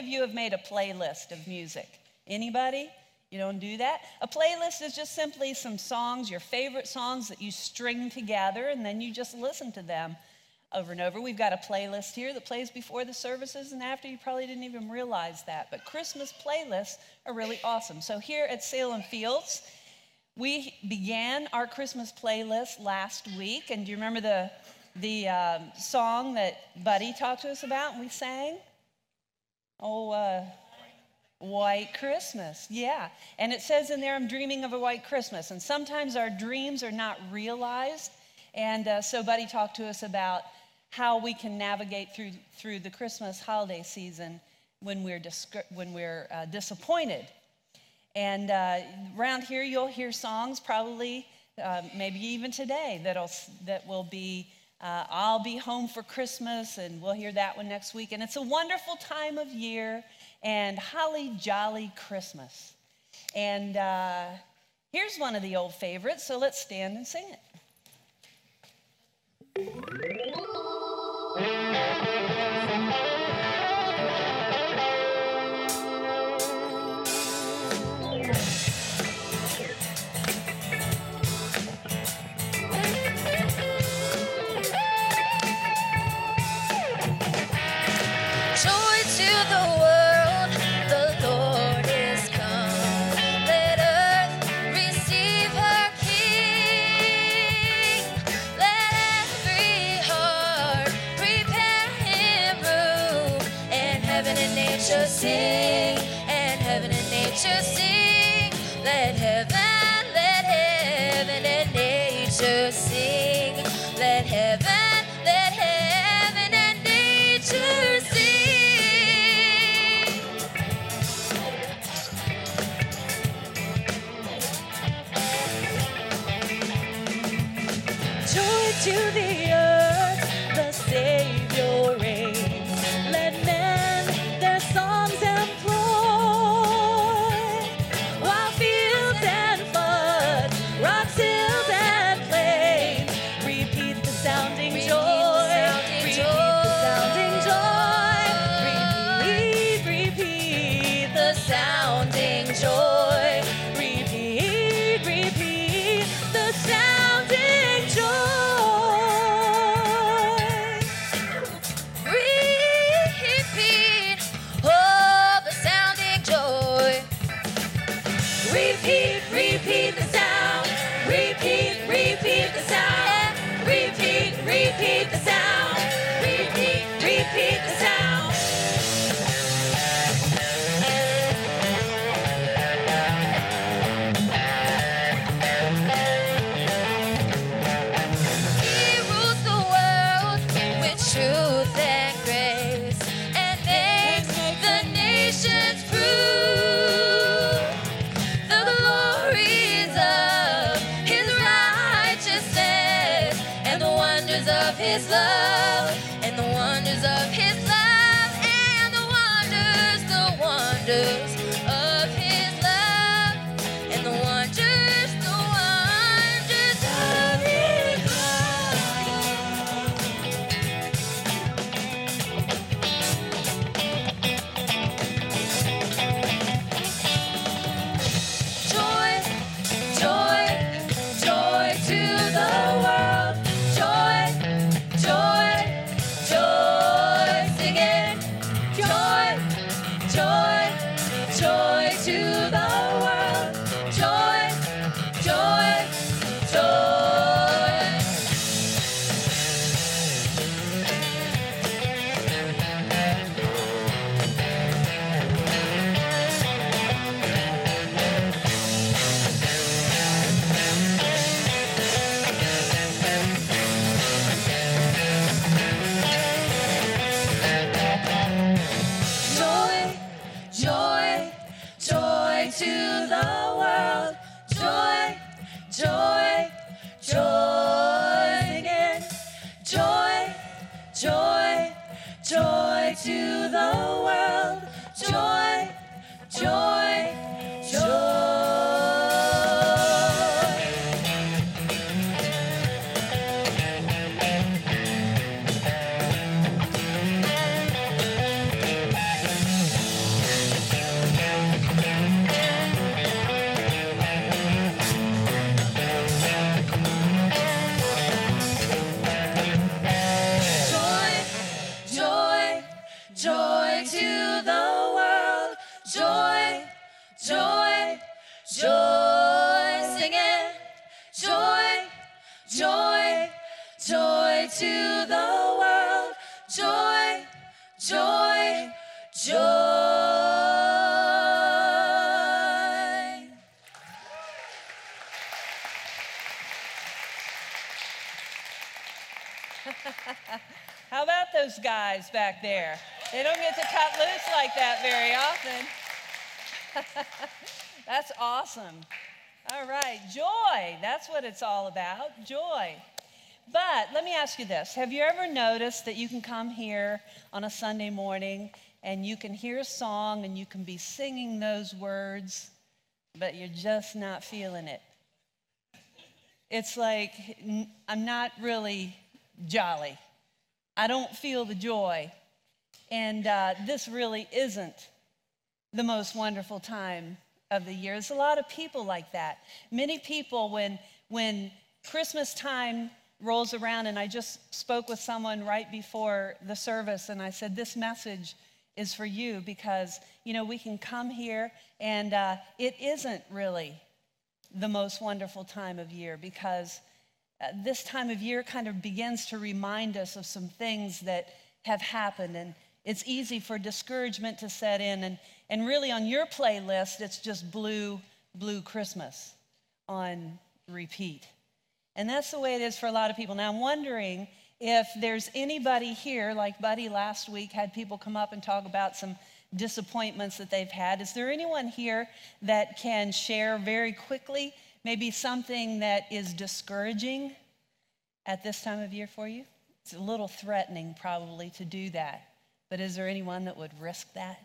of you have made a playlist of music? Anybody? You don't do that? A playlist is just simply some songs, your favorite songs that you string together, and then you just listen to them over and over. We've got a playlist here that plays before the services and after. You probably didn't even realize that. But Christmas playlists are really awesome. So here at Salem Fields, we began our Christmas playlist last week. And do you remember the, the um, song that Buddy talked to us about and we sang? Oh, uh, White Christmas, yeah. And it says in there, I'm dreaming of a white Christmas. And sometimes our dreams are not realized. And uh, so, Buddy talked to us about how we can navigate through, through the Christmas holiday season when we're, when we're uh, disappointed. And uh, around here, you'll hear songs probably, uh, maybe even today, that'll, that will be uh, I'll Be Home for Christmas, and we'll hear that one next week. And it's a wonderful time of year, and holly jolly Christmas. And uh, here's one of the old favorites, so let's stand and sing it. and nature sing, and heaven and nature sing. Let heaven How about those guys back there? They don't get to cut loose like that very often. That's awesome. All right, joy. That's what it's all about joy. But let me ask you this Have you ever noticed that you can come here on a Sunday morning and you can hear a song and you can be singing those words, but you're just not feeling it? It's like, I'm not really jolly. I don't feel the joy. And uh, this really isn't the most wonderful time of the year. There's a lot of people like that. Many people, when, when Christmas time rolls around, and I just spoke with someone right before the service, and I said, This message is for you because, you know, we can come here, and uh, it isn't really the most wonderful time of year because Uh, this time of year kind of begins to remind us of some things that have happened. And it's easy for discouragement to set in. And, and really, on your playlist, it's just blue, blue Christmas on repeat. And that's the way it is for a lot of people. Now, I'm wondering if there's anybody here, like Buddy last week had people come up and talk about some disappointments that they've had. Is there anyone here that can share very quickly maybe something that is discouraging at this time of year for you? It's a little threatening, probably, to do that. But is there anyone that would risk that?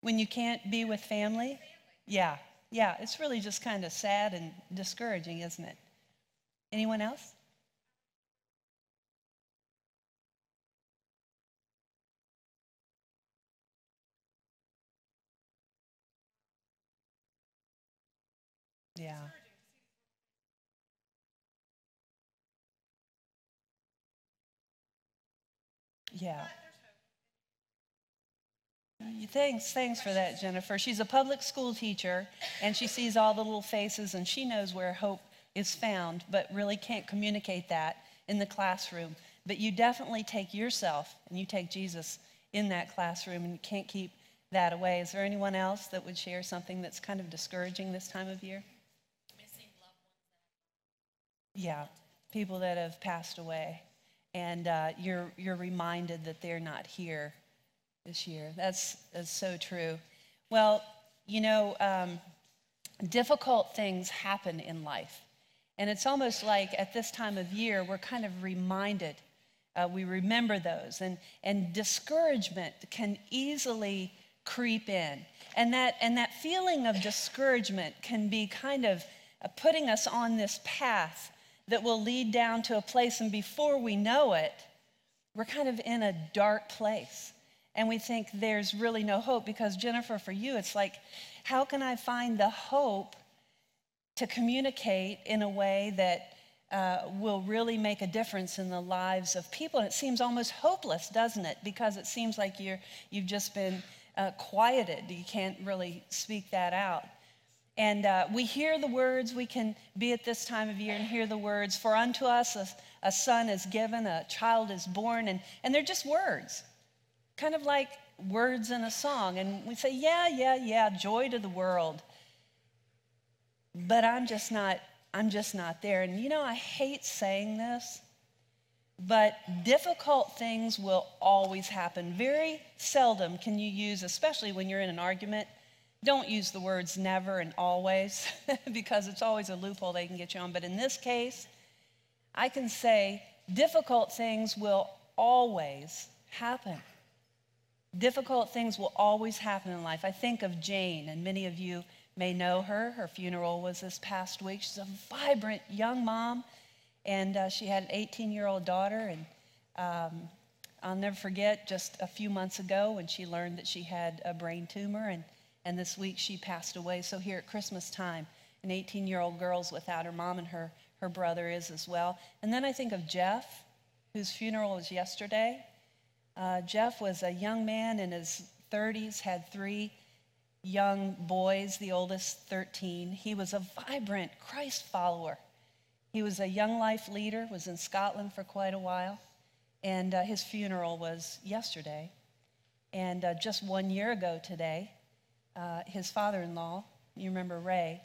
When you can't be with family? Yeah, yeah, it's really just kind of sad and discouraging, isn't it? Anyone else? Yeah. Yeah. Thanks, thanks for that, Jennifer. She's a public school teacher and she sees all the little faces and she knows where hope is found, but really can't communicate that in the classroom. But you definitely take yourself and you take Jesus in that classroom and you can't keep that away. Is there anyone else that would share something that's kind of discouraging this time of year? Yeah, people that have passed away. And uh, you're, you're reminded that they're not here this year. That's, that's so true. Well, you know, um, difficult things happen in life. And it's almost like at this time of year, we're kind of reminded, uh, we remember those. And, and discouragement can easily creep in. And that, and that feeling of discouragement can be kind of uh, putting us on this path that will lead down to a place, and before we know it, we're kind of in a dark place. And we think there's really no hope because, Jennifer, for you, it's like, how can I find the hope to communicate in a way that uh, will really make a difference in the lives of people? And it seems almost hopeless, doesn't it? Because it seems like you're, you've just been uh, quieted. You can't really speak that out. And uh, we hear the words, we can be at this time of year and hear the words, For unto us a, a son is given, a child is born, and, and they're just words, kind of like words in a song. And we say, Yeah, yeah, yeah, joy to the world. But I'm just not, I'm just not there. And you know, I hate saying this, but difficult things will always happen. Very seldom can you use, especially when you're in an argument, don't use the words never and always because it's always a loophole they can get you on. But in this case, I can say difficult things will always happen. Difficult things will always happen in life. I think of Jane, and many of you may know her. Her funeral was this past week. She's a vibrant young mom, and uh, she had an 18 year old daughter. And um, I'll never forget just a few months ago when she learned that she had a brain tumor. And and this week she passed away. So here at Christmas time, an 18 year old girl's without her mom, and her, her brother is as well. And then I think of Jeff, whose funeral was yesterday. Uh, Jeff was a young man in his 30s, had three young boys, the oldest 13. He was a vibrant Christ follower. He was a young life leader, was in Scotland for quite a while, and uh, his funeral was yesterday. And uh, just one year ago today, uh, his father in law, you remember Ray,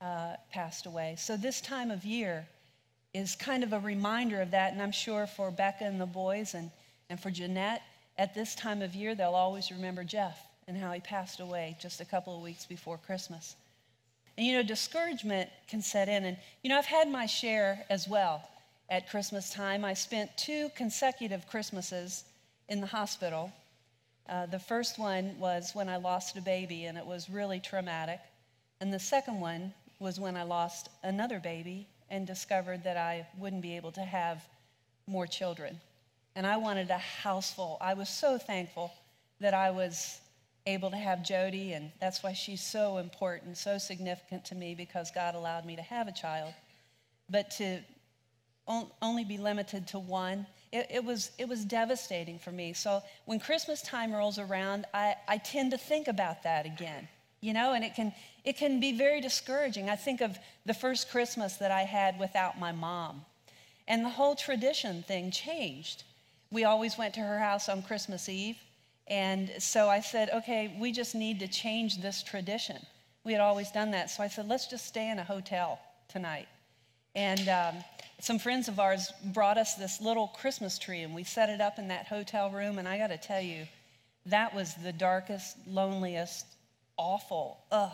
uh, passed away. So this time of year is kind of a reminder of that. And I'm sure for Becca and the boys and, and for Jeanette, at this time of year, they'll always remember Jeff and how he passed away just a couple of weeks before Christmas. And you know, discouragement can set in. And you know, I've had my share as well at Christmas time. I spent two consecutive Christmases in the hospital. Uh, the first one was when I lost a baby, and it was really traumatic. And the second one was when I lost another baby and discovered that I wouldn't be able to have more children. And I wanted a house full. I was so thankful that I was able to have Jody, and that's why she's so important, so significant to me because God allowed me to have a child. But to only be limited to one, it, it, was, it was devastating for me. So when Christmas time rolls around, I, I tend to think about that again, you know, and it can, it can be very discouraging. I think of the first Christmas that I had without my mom, and the whole tradition thing changed. We always went to her house on Christmas Eve. And so I said, okay, we just need to change this tradition. We had always done that. So I said, let's just stay in a hotel tonight. And um, some friends of ours brought us this little Christmas tree, and we set it up in that hotel room. And I got to tell you, that was the darkest, loneliest, awful. Ugh.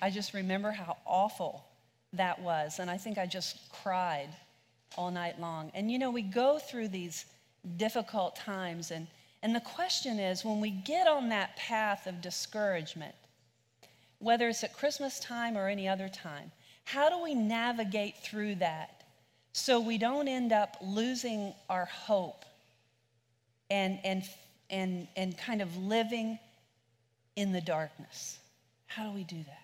I just remember how awful that was. And I think I just cried all night long. And you know, we go through these difficult times, and and the question is when we get on that path of discouragement, whether it's at Christmas time or any other time, how do we navigate through that so we don't end up losing our hope and, and, and, and kind of living in the darkness? How do we do that?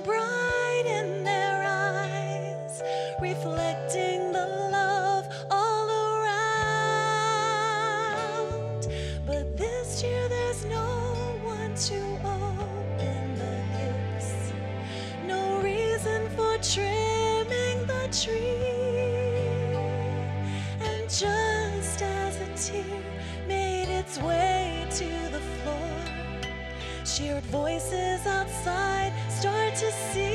voices outside start to sing.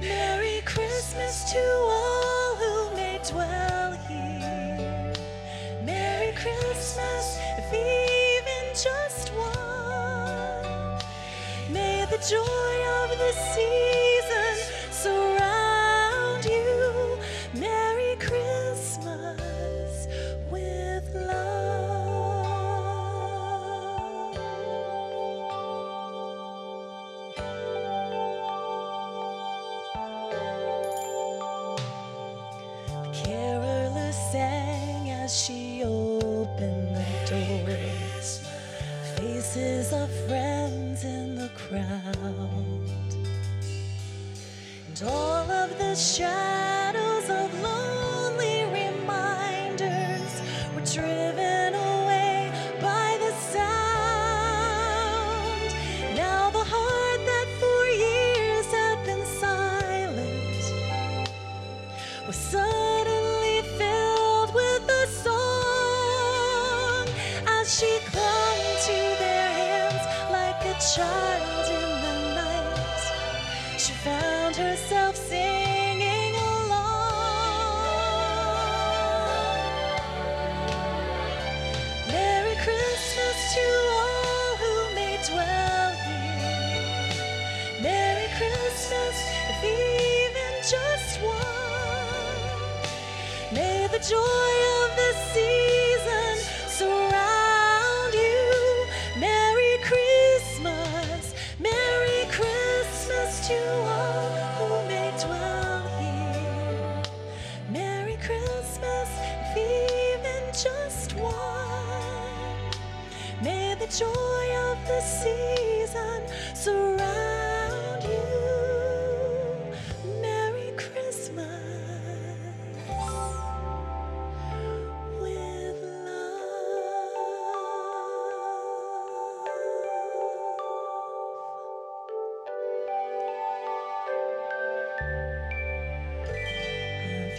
Merry Christmas to all who may dwell here. Merry Christmas, if even just one. May the joy of the sea. Herself.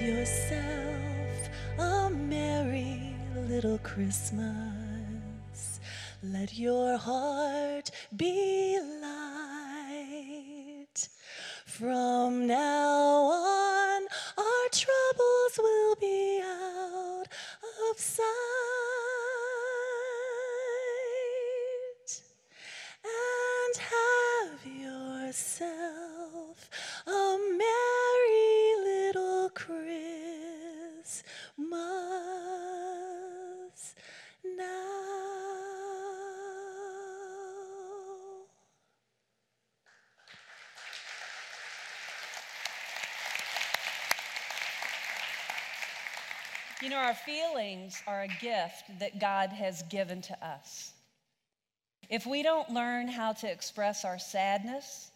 Yourself a merry little Christmas. Let your heart be You know, our feelings are a gift that God has given to us. If we don't learn how to express our sadness,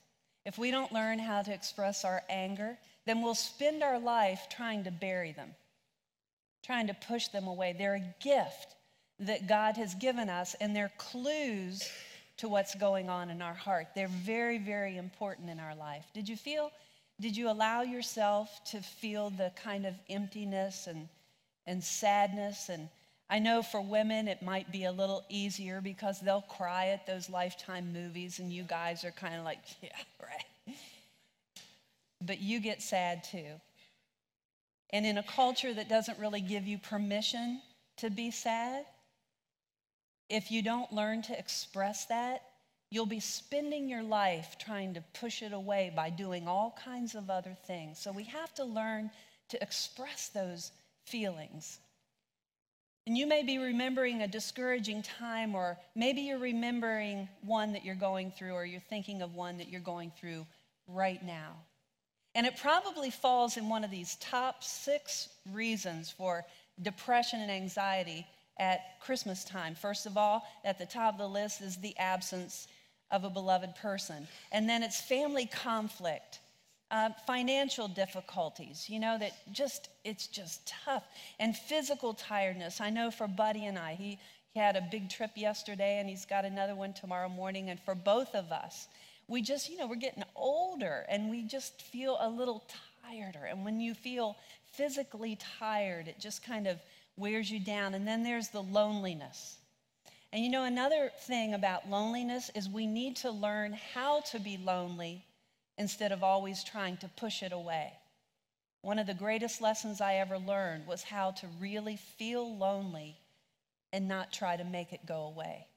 if we don't learn how to express our anger, then we'll spend our life trying to bury them, trying to push them away. They're a gift that God has given us, and they're clues to what's going on in our heart. They're very, very important in our life. Did you feel, did you allow yourself to feel the kind of emptiness and, and sadness? And I know for women it might be a little easier because they'll cry at those lifetime movies, and you guys are kind of like, yeah, right. But you get sad too. And in a culture that doesn't really give you permission to be sad, if you don't learn to express that, you'll be spending your life trying to push it away by doing all kinds of other things. So we have to learn to express those feelings. And you may be remembering a discouraging time, or maybe you're remembering one that you're going through, or you're thinking of one that you're going through right now. And it probably falls in one of these top six reasons for depression and anxiety at Christmas time. First of all, at the top of the list is the absence of a beloved person. And then it's family conflict, uh, financial difficulties, you know, that just, it's just tough. And physical tiredness. I know for Buddy and I, he, he had a big trip yesterday and he's got another one tomorrow morning. And for both of us, we just, you know, we're getting older and we just feel a little tireder. And when you feel physically tired, it just kind of wears you down. And then there's the loneliness. And you know, another thing about loneliness is we need to learn how to be lonely instead of always trying to push it away. One of the greatest lessons I ever learned was how to really feel lonely and not try to make it go away.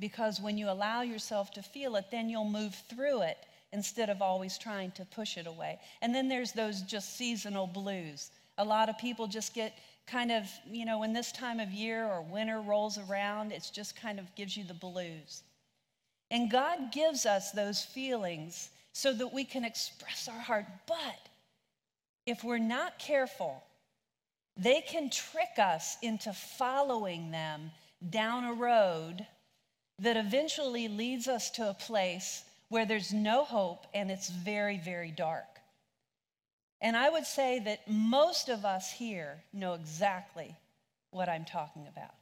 Because when you allow yourself to feel it, then you'll move through it instead of always trying to push it away. And then there's those just seasonal blues. A lot of people just get kind of, you know, when this time of year or winter rolls around, it just kind of gives you the blues. And God gives us those feelings so that we can express our heart. But if we're not careful, they can trick us into following them down a road that eventually leads us to a place where there's no hope and it's very, very dark. And I would say that most of us here know exactly what I'm talking about.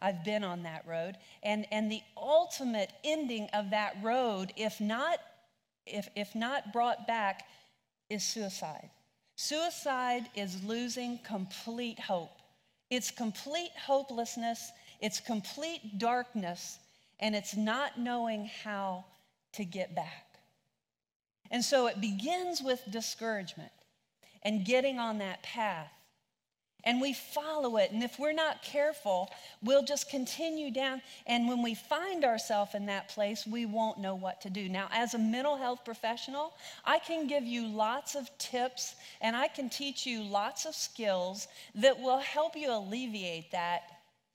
I've been on that road. And, and the ultimate ending of that road, if not, if, if not brought back, is suicide. Suicide is losing complete hope. It's complete hopelessness, it's complete darkness, and it's not knowing how to get back. And so it begins with discouragement and getting on that path. And we follow it. And if we're not careful, we'll just continue down. And when we find ourselves in that place, we won't know what to do. Now, as a mental health professional, I can give you lots of tips and I can teach you lots of skills that will help you alleviate that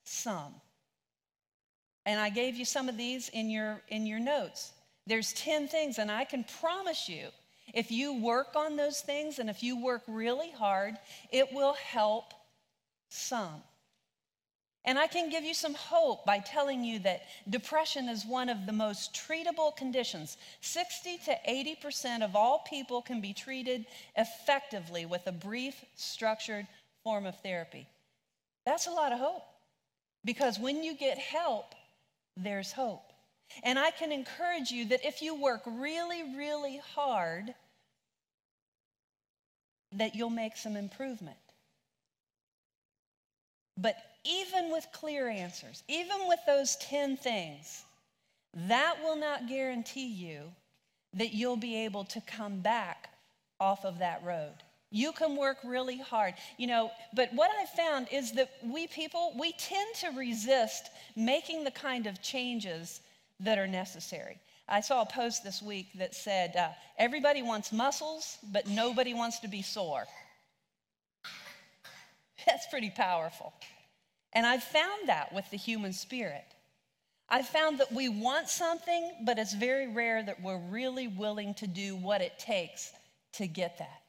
some. And I gave you some of these in your, in your notes. There's 10 things, and I can promise you, if you work on those things and if you work really hard, it will help some. And I can give you some hope by telling you that depression is one of the most treatable conditions. 60 to 80% of all people can be treated effectively with a brief, structured form of therapy. That's a lot of hope because when you get help, there's hope. And I can encourage you that if you work really, really hard, that you'll make some improvement. But even with clear answers, even with those 10 things, that will not guarantee you that you'll be able to come back off of that road. You can work really hard, you know, but what I found is that we people, we tend to resist making the kind of changes that are necessary. I saw a post this week that said, uh, everybody wants muscles, but nobody wants to be sore. That's pretty powerful. And I've found that with the human spirit. I've found that we want something, but it's very rare that we're really willing to do what it takes to get that.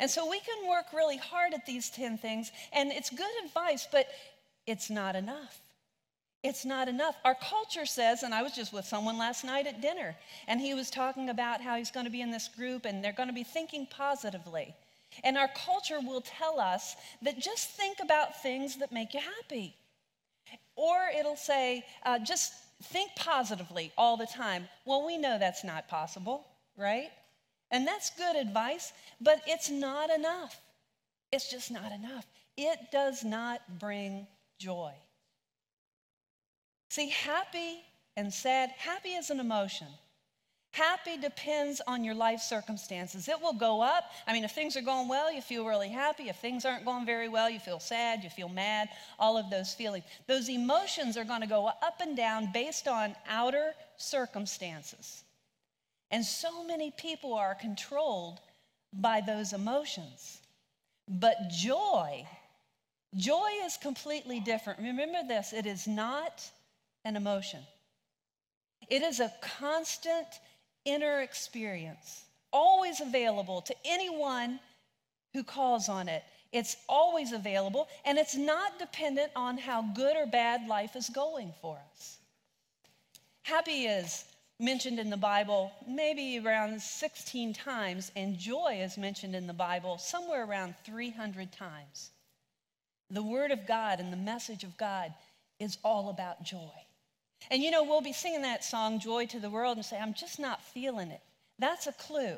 And so we can work really hard at these 10 things, and it's good advice, but it's not enough. It's not enough. Our culture says, and I was just with someone last night at dinner, and he was talking about how he's going to be in this group and they're going to be thinking positively. And our culture will tell us that just think about things that make you happy. Or it'll say, uh, just think positively all the time. Well, we know that's not possible, right? And that's good advice, but it's not enough. It's just not enough. It does not bring joy. See, happy and sad, happy is an emotion. Happy depends on your life circumstances. It will go up. I mean, if things are going well, you feel really happy. If things aren't going very well, you feel sad, you feel mad, all of those feelings. Those emotions are going to go up and down based on outer circumstances. And so many people are controlled by those emotions. But joy, joy is completely different. Remember this it is not an emotion, it is a constant inner experience, always available to anyone who calls on it. It's always available, and it's not dependent on how good or bad life is going for us. Happy is mentioned in the Bible maybe around 16 times, and joy is mentioned in the Bible somewhere around 300 times. The Word of God and the message of God is all about joy. And you know, we'll be singing that song, Joy to the World, and say, I'm just not feeling it. That's a clue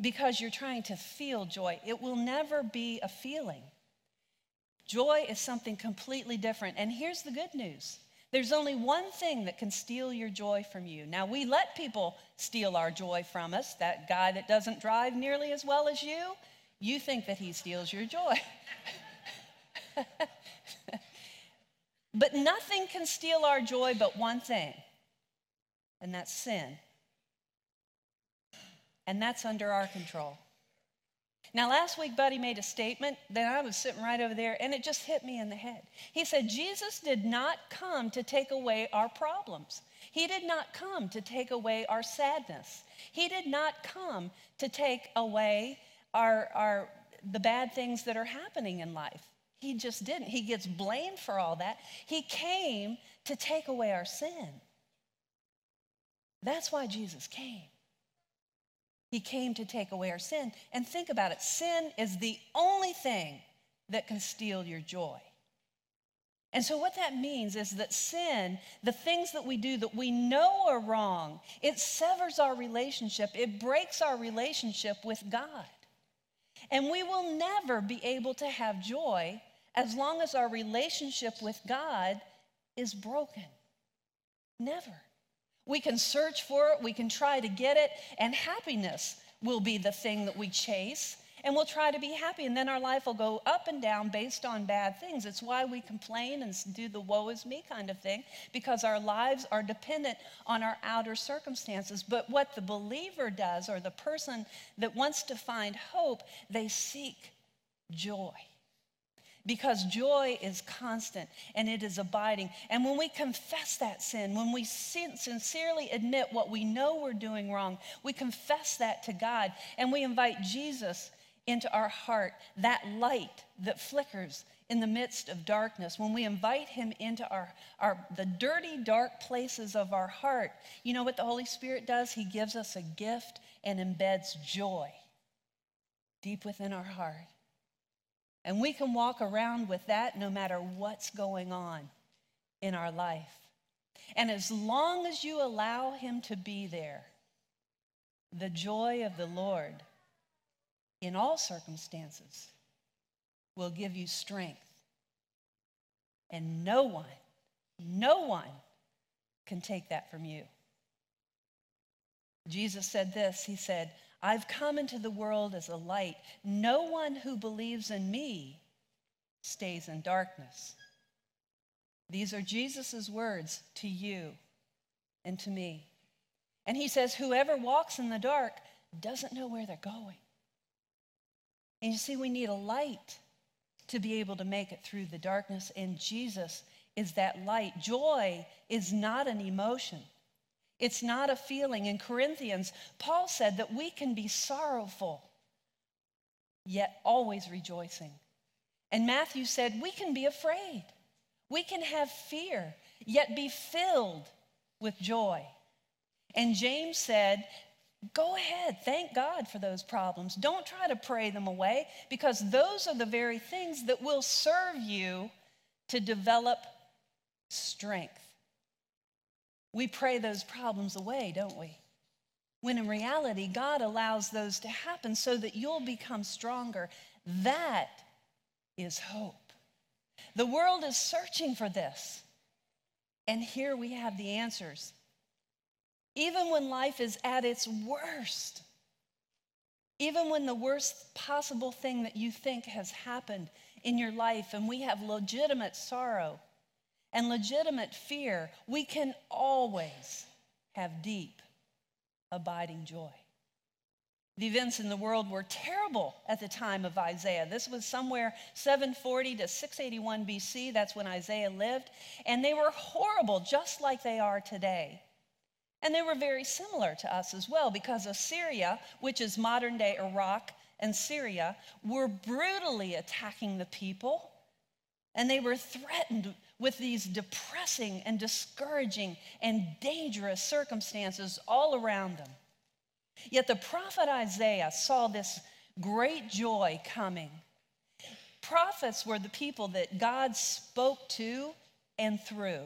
because you're trying to feel joy. It will never be a feeling. Joy is something completely different. And here's the good news there's only one thing that can steal your joy from you. Now, we let people steal our joy from us. That guy that doesn't drive nearly as well as you, you think that he steals your joy. but nothing can steal our joy but one thing, and that's sin. And that's under our control. Now, last week, Buddy made a statement that I was sitting right over there, and it just hit me in the head. He said, Jesus did not come to take away our problems. He did not come to take away our sadness. He did not come to take away our, our, the bad things that are happening in life. He just didn't. He gets blamed for all that. He came to take away our sin. That's why Jesus came. He came to take away our sin. And think about it sin is the only thing that can steal your joy. And so, what that means is that sin, the things that we do that we know are wrong, it severs our relationship, it breaks our relationship with God. And we will never be able to have joy as long as our relationship with God is broken. Never. We can search for it, we can try to get it, and happiness will be the thing that we chase. And we'll try to be happy. And then our life will go up and down based on bad things. It's why we complain and do the woe is me kind of thing, because our lives are dependent on our outer circumstances. But what the believer does, or the person that wants to find hope, they seek joy because joy is constant and it is abiding. And when we confess that sin, when we sincerely admit what we know we're doing wrong, we confess that to God and we invite Jesus into our heart, that light that flickers in the midst of darkness, when we invite him into our, our the dirty, dark places of our heart, you know what the Holy Spirit does? He gives us a gift and embeds joy deep within our heart. And we can walk around with that no matter what's going on in our life. And as long as you allow Him to be there, the joy of the Lord in all circumstances will give you strength. And no one, no one can take that from you. Jesus said this He said, I've come into the world as a light. No one who believes in me stays in darkness. These are Jesus' words to you and to me. And he says, Whoever walks in the dark doesn't know where they're going. And you see, we need a light to be able to make it through the darkness, and Jesus is that light. Joy is not an emotion. It's not a feeling. In Corinthians, Paul said that we can be sorrowful, yet always rejoicing. And Matthew said we can be afraid. We can have fear, yet be filled with joy. And James said, Go ahead, thank God for those problems. Don't try to pray them away because those are the very things that will serve you to develop strength. We pray those problems away, don't we? When in reality, God allows those to happen so that you'll become stronger. That is hope. The world is searching for this. And here we have the answers. Even when life is at its worst, even when the worst possible thing that you think has happened in your life, and we have legitimate sorrow, and legitimate fear, we can always have deep, abiding joy. The events in the world were terrible at the time of Isaiah. This was somewhere 740 to 681 BC. That's when Isaiah lived. And they were horrible, just like they are today. And they were very similar to us as well, because Assyria, which is modern day Iraq and Syria, were brutally attacking the people. And they were threatened with these depressing and discouraging and dangerous circumstances all around them. Yet the prophet Isaiah saw this great joy coming. Prophets were the people that God spoke to and through.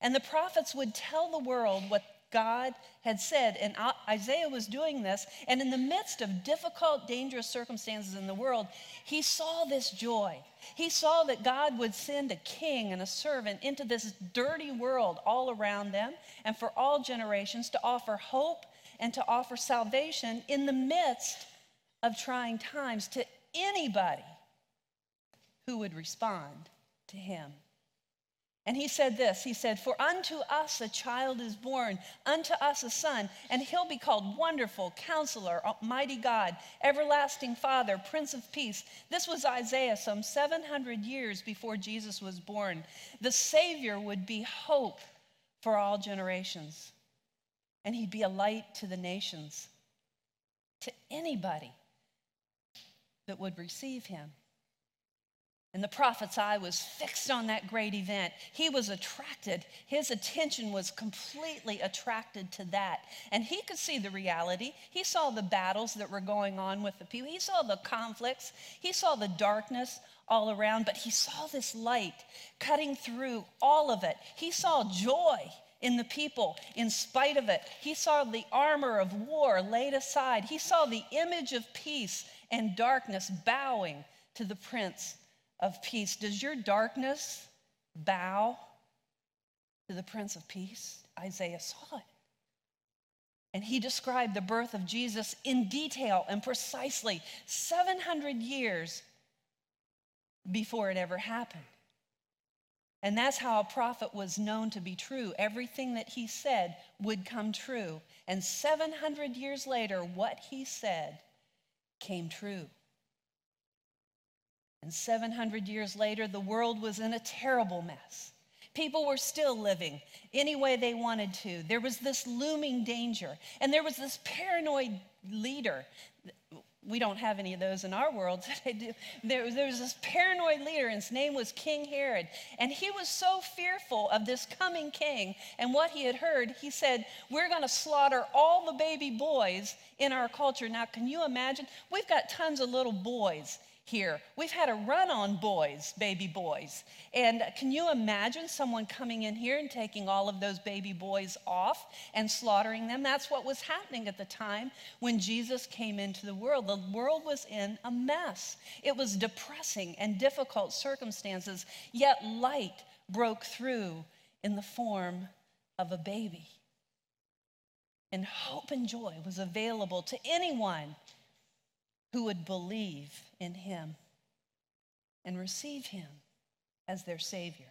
And the prophets would tell the world what God had said. And Isaiah was doing this. And in the midst of difficult, dangerous circumstances in the world, he saw this joy. He saw that God would send a king and a servant into this dirty world all around them and for all generations to offer hope and to offer salvation in the midst of trying times to anybody who would respond to him. And he said this He said, For unto us a child is born, unto us a son, and he'll be called Wonderful, Counselor, Mighty God, Everlasting Father, Prince of Peace. This was Isaiah some 700 years before Jesus was born. The Savior would be hope for all generations, and he'd be a light to the nations, to anybody that would receive him. And the prophet's eye was fixed on that great event. He was attracted, his attention was completely attracted to that. And he could see the reality. He saw the battles that were going on with the people, he saw the conflicts, he saw the darkness all around, but he saw this light cutting through all of it. He saw joy in the people in spite of it. He saw the armor of war laid aside. He saw the image of peace and darkness bowing to the prince of peace. Does your darkness bow to the Prince of Peace? Isaiah saw it. And he described the birth of Jesus in detail and precisely 700 years before it ever happened. And that's how a prophet was known to be true. Everything that he said would come true. And 700 years later, what he said came true. And 700 years later, the world was in a terrible mess. People were still living any way they wanted to. There was this looming danger. And there was this paranoid leader we don't have any of those in our world today. There, there was this paranoid leader, and his name was King Herod. And he was so fearful of this coming king and what he had heard, he said, We're going to slaughter all the baby boys in our culture. Now, can you imagine? We've got tons of little boys here. We've had a run on boys, baby boys. And can you imagine someone coming in here and taking all of those baby boys off and slaughtering them? That's what was happening at the time when Jesus came into the world. The world was in a mess, it was depressing and difficult circumstances, yet light broke through in the form of a baby. And hope and joy was available to anyone who would believe in him and receive him as their Savior.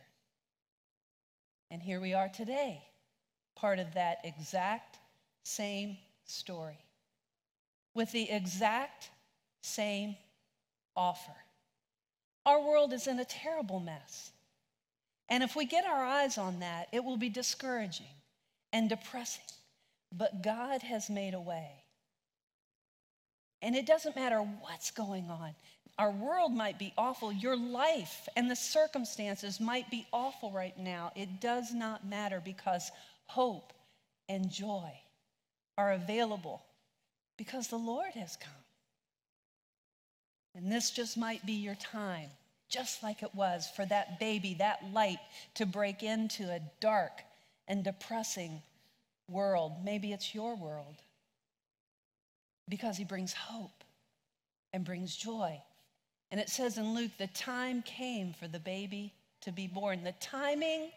And here we are today, part of that exact same story, with the exact same offer. Our world is in a terrible mess. And if we get our eyes on that, it will be discouraging and depressing. But God has made a way. And it doesn't matter what's going on. Our world might be awful. Your life and the circumstances might be awful right now. It does not matter because hope and joy are available because the Lord has come. And this just might be your time, just like it was for that baby, that light to break into a dark and depressing world. Maybe it's your world because he brings hope and brings joy. And it says in Luke, the time came for the baby to be born. The timing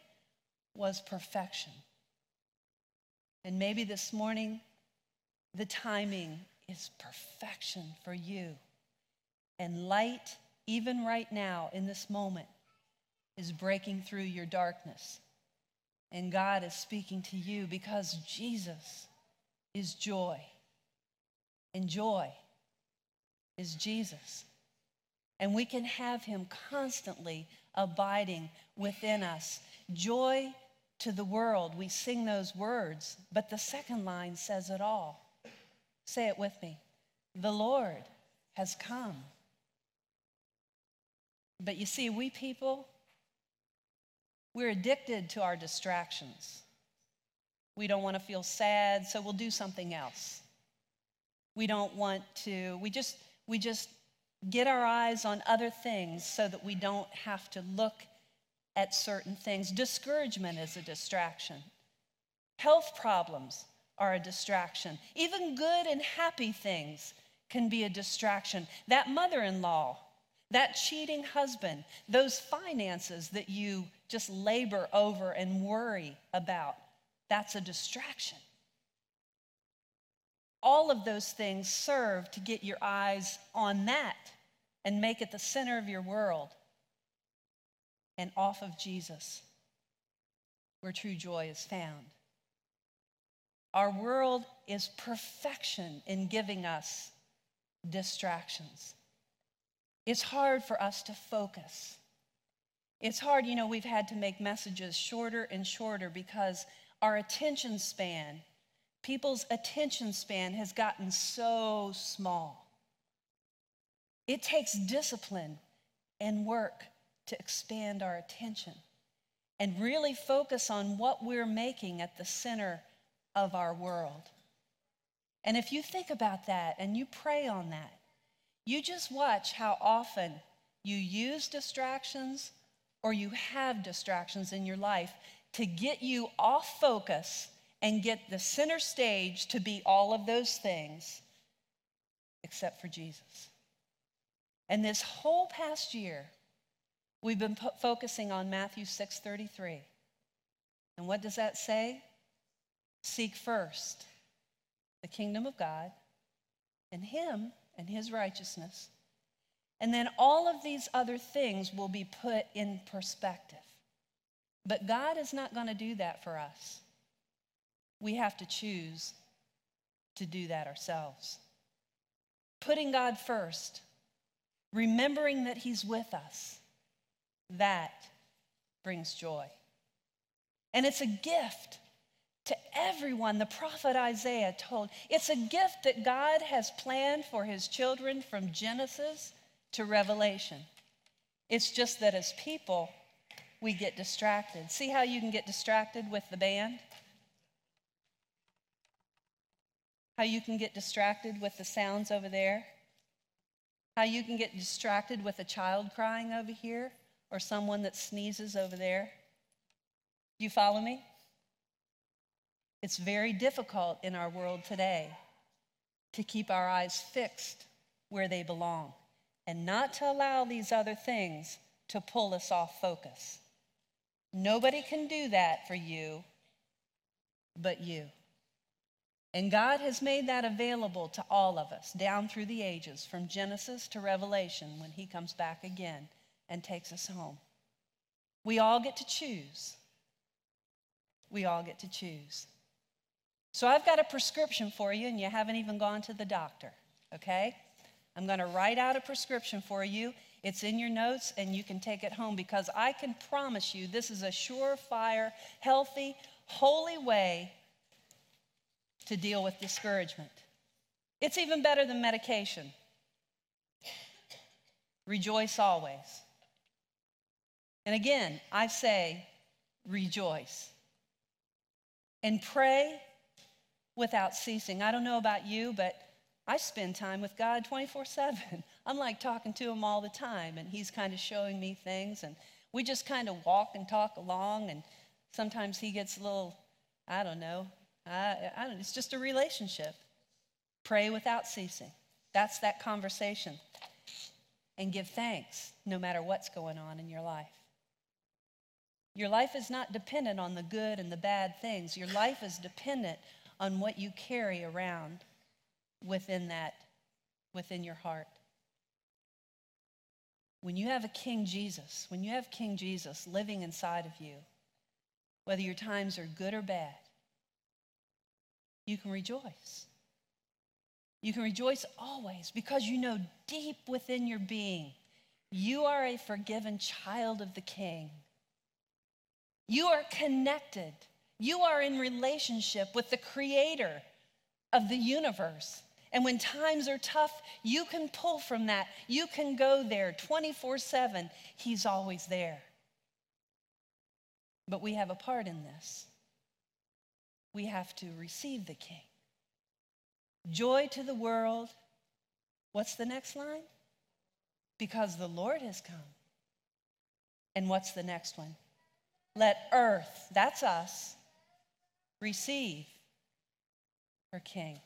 was perfection. And maybe this morning, the timing is perfection for you. And light, even right now in this moment, is breaking through your darkness. And God is speaking to you because Jesus is joy and joy is Jesus. And we can have him constantly abiding within us. Joy to the world. We sing those words, but the second line says it all. Say it with me. The Lord has come. But you see, we people, we're addicted to our distractions. We don't want to feel sad, so we'll do something else. We don't want to, we just, we just get our eyes on other things so that we don't have to look at certain things. Discouragement is a distraction. Health problems are a distraction. Even good and happy things can be a distraction. That mother in law, that cheating husband, those finances that you just labor over and worry about, that's a distraction. All of those things serve to get your eyes on that and make it the center of your world and off of Jesus, where true joy is found. Our world is perfection in giving us distractions. It's hard for us to focus. It's hard, you know, we've had to make messages shorter and shorter because our attention span People's attention span has gotten so small. It takes discipline and work to expand our attention and really focus on what we're making at the center of our world. And if you think about that and you pray on that, you just watch how often you use distractions or you have distractions in your life to get you off focus and get the center stage to be all of those things except for Jesus. And this whole past year, we've been po- focusing on Matthew 6:33. And what does that say? Seek first the kingdom of God and Him and His righteousness. And then all of these other things will be put in perspective. But God is not going to do that for us. We have to choose to do that ourselves. Putting God first, remembering that He's with us, that brings joy. And it's a gift to everyone. The prophet Isaiah told it's a gift that God has planned for his children from Genesis to Revelation. It's just that as people, we get distracted. See how you can get distracted with the band? How you can get distracted with the sounds over there? How you can get distracted with a child crying over here or someone that sneezes over there? You follow me? It's very difficult in our world today to keep our eyes fixed where they belong and not to allow these other things to pull us off focus. Nobody can do that for you but you. And God has made that available to all of us down through the ages, from Genesis to Revelation, when He comes back again and takes us home. We all get to choose. We all get to choose. So I've got a prescription for you, and you haven't even gone to the doctor, okay? I'm going to write out a prescription for you. It's in your notes, and you can take it home because I can promise you this is a surefire, healthy, holy way to deal with discouragement. It's even better than medication. Rejoice always. And again, I say, rejoice. And pray without ceasing. I don't know about you, but I spend time with God 24 7. I'm like talking to Him all the time, and He's kind of showing me things, and we just kind of walk and talk along, and sometimes He gets a little, I don't know, I, I it's just a relationship. Pray without ceasing. That's that conversation. And give thanks no matter what's going on in your life. Your life is not dependent on the good and the bad things. Your life is dependent on what you carry around within that, within your heart. When you have a King Jesus, when you have King Jesus living inside of you, whether your times are good or bad, you can rejoice. You can rejoice always because you know deep within your being you are a forgiven child of the King. You are connected you are in relationship with the creator of the universe. And when times are tough, you can pull from that. You can go there 24 7. He's always there. But we have a part in this. We have to receive the King. Joy to the world. What's the next line? Because the Lord has come. And what's the next one? Let earth, that's us, receive her king.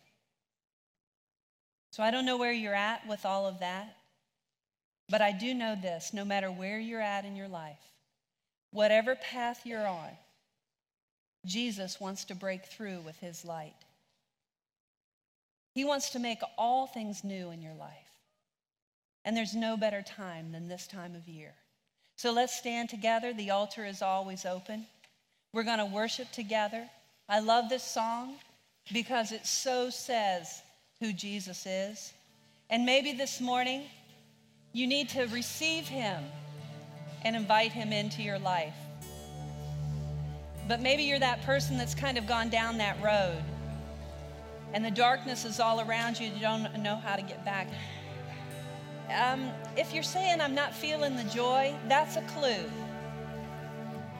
So I don't know where you're at with all of that, but I do know this no matter where you're at in your life, whatever path you're on, Jesus wants to break through with his light. He wants to make all things new in your life. And there's no better time than this time of year. So let's stand together. The altar is always open. We're going to worship together. I love this song because it so says who Jesus is. And maybe this morning you need to receive him and invite him into your life. But maybe you're that person that's kind of gone down that road and the darkness is all around you, you don't know how to get back. Um, if you're saying, I'm not feeling the joy, that's a clue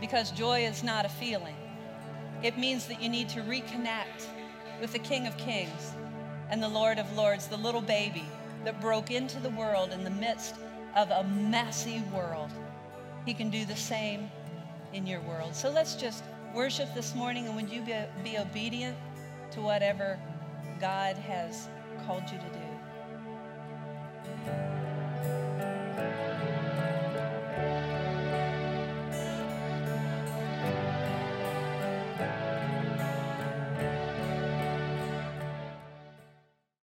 because joy is not a feeling. It means that you need to reconnect with the King of Kings and the Lord of Lords, the little baby that broke into the world in the midst of a messy world. He can do the same in your world. So let's just worship this morning, and would you be, be obedient to whatever God has called you to do?